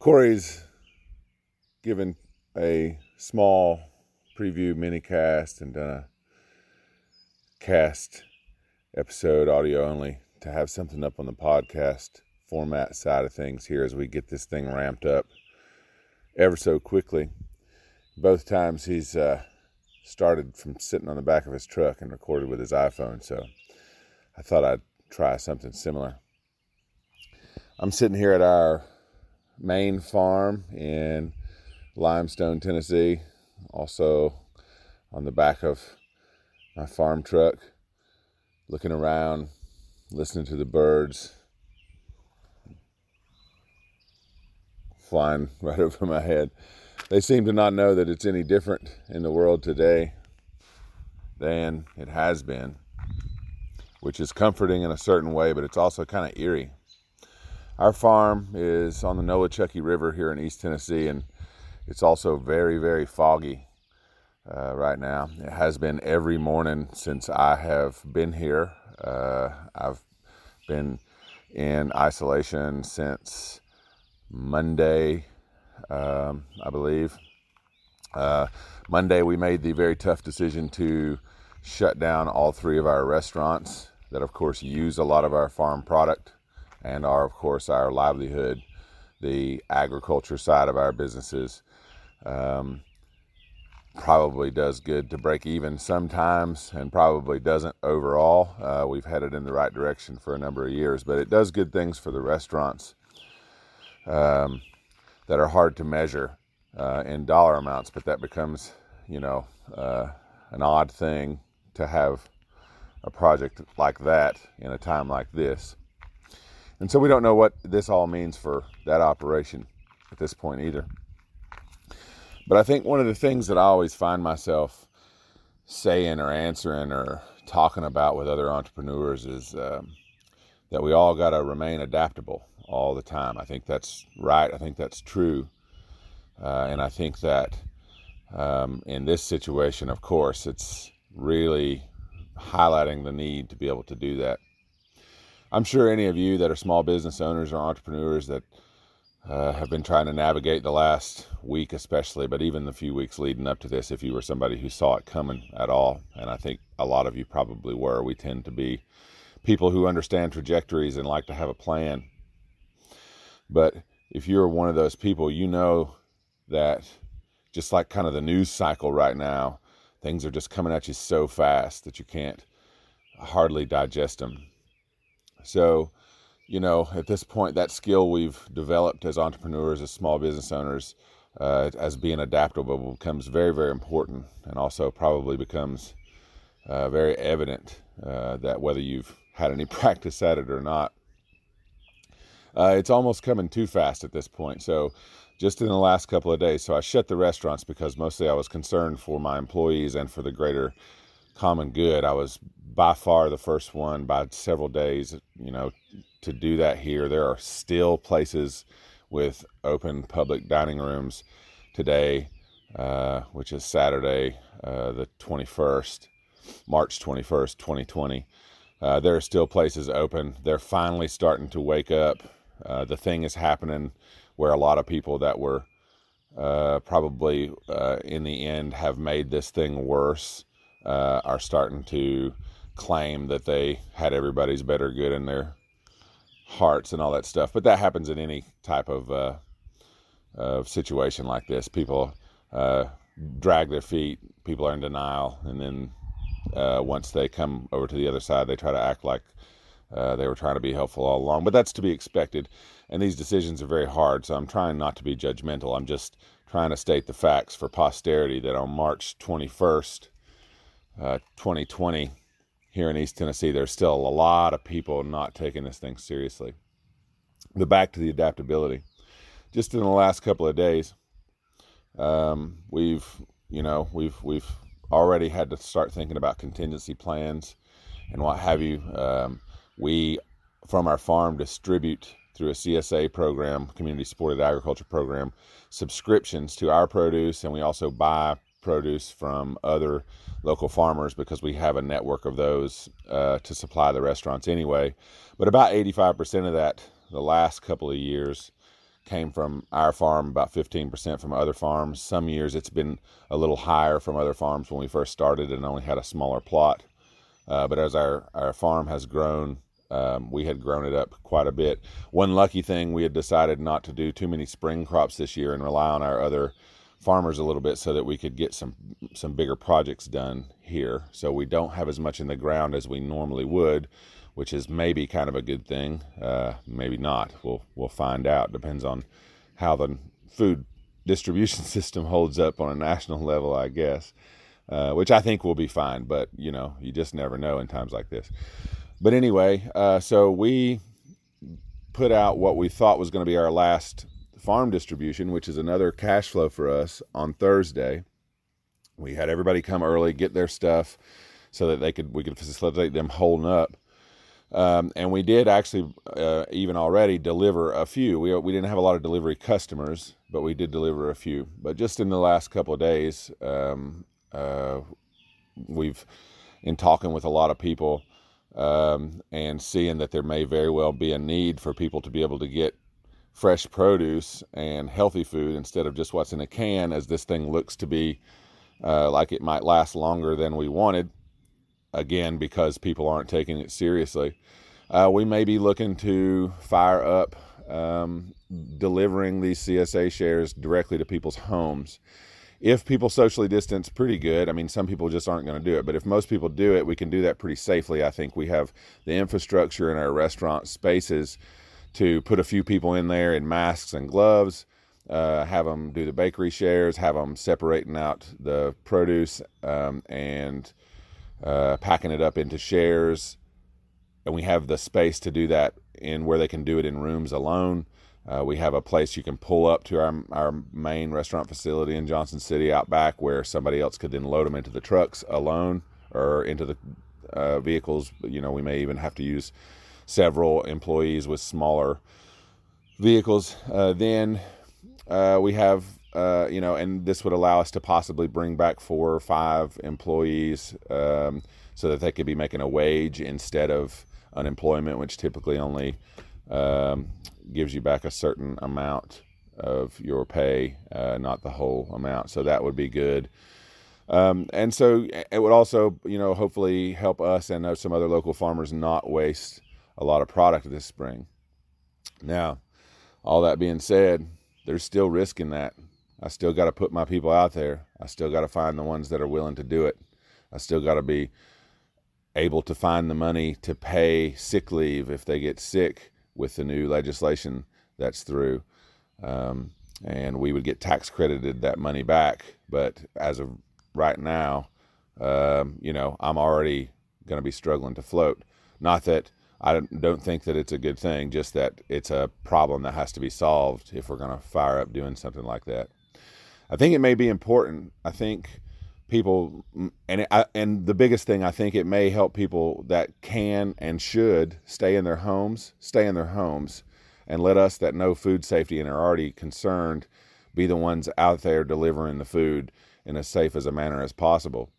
Corey's given a small preview mini cast and done a cast episode audio only to have something up on the podcast format side of things here as we get this thing ramped up ever so quickly. Both times he's uh, started from sitting on the back of his truck and recorded with his iPhone, so I thought I'd try something similar. I'm sitting here at our main farm in Limestone, Tennessee, also on the back of my farm truck, looking around, listening to the birds flying right over my head. They seem to not know that it's any different in the world today than it has been, which is comforting in a certain way, but it's also kind of eerie. Our farm is on the Nolichucky River here in East Tennessee, and it's also very, very foggy uh, right now. It has been every morning since I have been here. Uh, I've been in isolation since Monday, um, I believe. Uh, Monday, we made the very tough decision to shut down all three of our restaurants that, of course, use a lot of our farm product and are, of course, our livelihood, the agriculture side of our businesses. Um, probably does good to break even sometimes and probably doesn't overall. Uh, we've headed in the right direction for a number of years, but it does good things for the restaurants um, that are hard to measure uh, in dollar amounts, but that becomes, you know, uh, an odd thing to have a project like that in a time like this. And so we don't know what this all means for that operation at this point either. But I think one of the things that I always find myself saying or answering or talking about with other entrepreneurs is um, that we all got to remain adaptable all the time. I think that's right. I think that's true. Uh, and I think that um, in this situation, of course, it's really highlighting the need to be able to do that. I'm sure any of you that are small business owners or entrepreneurs that uh, have been trying to navigate the last week, especially, but even the few weeks leading up to this, if you were somebody who saw it coming at all, and I think a lot of you probably were, we tend to be people who understand trajectories and like to have a plan. But if you're one of those people, you know that just like kind of the news cycle right now, things are just coming at you so fast that you can't hardly digest them. So, you know, at this point, that skill we've developed as entrepreneurs, as small business owners, uh, as being adaptable becomes very, very important, and also probably becomes uh, very evident uh, that whether you've had any practice at it or not, uh, it's almost coming too fast at this point. So, just in the last couple of days, so I shut the restaurants because mostly I was concerned for my employees and for the greater common good. I was by far the first one by several days, you know, to do that here. There are still places with open public dining rooms today, uh, which is Saturday, uh, the 21st, March 21st, 2020. Uh, there are still places open. They're finally starting to wake up. Uh, the thing is happening where a lot of people that were uh, probably uh, in the end have made this thing worse are starting to claim that they had everybody's better good in their hearts and all that stuff. But that happens in any type of uh, of situation like this. People uh, drag their feet. People are in denial, and then uh, once they come over to the other side, they try to act like uh, they were trying to be helpful all along. But that's to be expected. And these decisions are very hard, so I'm trying not to be judgmental. I'm just trying to state the facts for posterity that on March 21st, uh, 2020 here in East Tennessee, there's still a lot of people not taking this thing seriously. But back to the adaptability. Just in the last couple of days, um, we've you know we've we've already had to start thinking about contingency plans and what have you. Um, we from our farm distribute through a CSA program, community supported agriculture program, subscriptions to our produce, and we also buy produce from other local farmers because we have a network of those uh, to supply the restaurants anyway. But about 85% of that, the last couple of years, came from our farm, about 15% from other farms. Some years it's been a little higher from other farms when we first started and only had a smaller plot. Uh, but as our, our farm has grown, um, we had grown it up quite a bit. One lucky thing, we had decided not to do too many spring crops this year and rely on our other farmers a little bit so that we could get some some bigger projects done here. So we don't have as much in the ground as we normally would, which is maybe kind of a good thing. Uh, maybe not. We'll we'll find out. Depends on how the food distribution system holds up on a national level, I guess. Uh, which I think will be fine, but you know, you just never know in times like this. But anyway, uh, so we put out what we thought was going to be our last farm distribution, which is another cash flow for us on Thursday. We had everybody come early, get their stuff, so that they could we could facilitate them holding up. Um, and we did actually uh, even already deliver a few. We we didn't have a lot of delivery customers, but we did deliver a few. But just in the last couple of days, um, uh, we've in talking with a lot of people um, and seeing that there may very well be a need for people to be able to get fresh produce and healthy food instead of just what's in a can, as this thing looks to be uh, like it might last longer than we wanted. Again, because people aren't taking it seriously. Uh, we may be looking to fire up um, delivering these CSA shares directly to people's homes. If people socially distance pretty good, I mean, some people just aren't going to do it, but if most people do it, we can do that pretty safely. I think we have the infrastructure in our restaurant spaces to put a few people in there in masks and gloves, uh, have them do the bakery shares, have them separating out the produce um, and uh, packing it up into shares. And we have the space to do that in where they can do it in rooms alone. Uh, we have a place you can pull up to our, our main restaurant facility in Johnson City out back where somebody else could then load them into the trucks alone or into the uh, vehicles. You know, we may even have to use several employees with smaller vehicles. Uh, then uh, we have, uh, you know, and this would allow us to possibly bring back four or five employees um, so that they could be making a wage instead of unemployment, which typically only um, gives you back a certain amount of your pay, uh, not the whole amount. So that would be good. Um, and so it would also, you know, hopefully help us and some other local farmers not waste a lot of product this spring. Now, all that being said, there's still risk in that. I still got to put my people out there. I still got to find the ones that are willing to do it. I still got to be able to find the money to pay sick leave if they get sick with the new legislation that's through. Um, and we would get tax credited that money back. But as of right now, um, you know, I'm already going to be struggling to float. Not that I don't think that it's a good thing, just that it's a problem that has to be solved if we're going to fire up doing something like that. I think it may be important. I think people, and it, and the biggest thing, I think it may help people that can and should stay in their homes, stay in their homes, and let us that know food safety and are already concerned be the ones out there delivering the food in as safe as a manner as possible.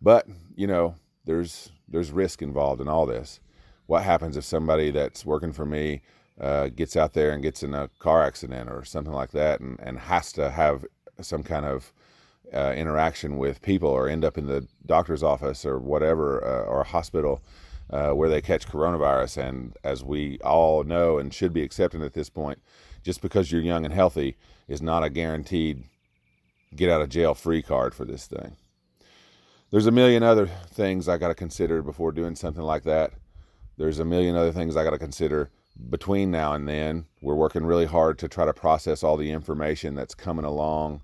But you know, there's there's risk involved in all this. What happens if somebody that's working for me uh, gets out there and gets in a car accident or something like that, and, and has to have some kind of uh, interaction with people, or end up in the doctor's office or whatever, uh, or a hospital uh, where they catch coronavirus? And as we all know and should be accepting at this point, just because you're young and healthy is not a guaranteed get out of jail free card for this thing there's a million other things I got to consider before doing something like that. There's a million other things I got to consider between now and then. We're working really hard to try to process all the information that's coming along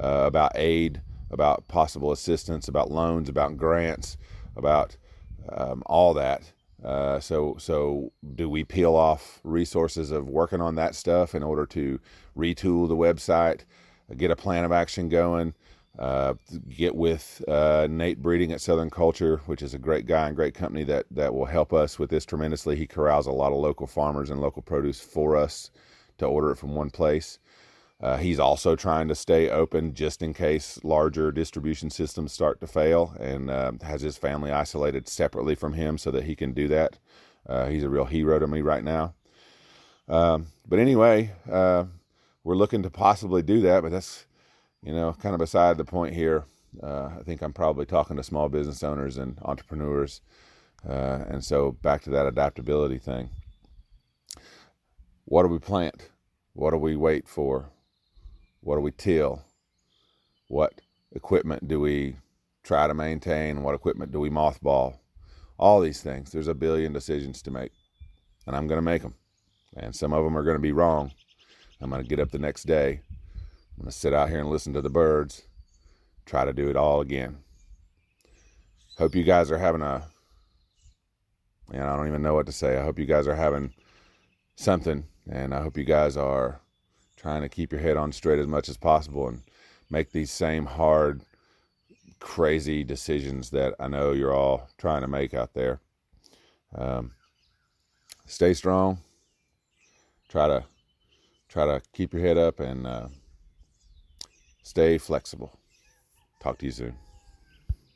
uh, about aid, about possible assistance, about loans, about grants, about um, all that. Uh, so, so do we peel off resources of working on that stuff in order to retool the website, get a plan of action going? Uh, get with uh, Nate Breeding at Southern Culture, which is a great guy and great company that that will help us with this tremendously. He corrals a lot of local farmers and local produce for us to order it from one place. Uh, he's also trying to stay open just in case larger distribution systems start to fail, and uh, has his family isolated separately from him so that he can do that. Uh, he's a real hero to me right now. Um, but anyway, uh, we're looking to possibly do that, but that's you know kind of beside the point here. Uh, I think I'm probably talking to small business owners and entrepreneurs, uh, and so back to that adaptability thing. What do we plant? What do we wait for? What do we till? What equipment do we try to maintain? What equipment do we mothball? All these things. There's a billion decisions to make, and I'm going to make them. And some of them are going to be wrong. I'm going to get up the next day. I'm going to sit out here and listen to the birds, try to do it all again. Hope you guys are having a, and I don't even know what to say. I hope you guys are having something, and I hope you guys are trying to keep your head on straight as much as possible and make these same hard, crazy decisions that I know you're all trying to make out there. Um, stay strong. Try to try to keep your head up and uh, stay flexible. Talk to you soon.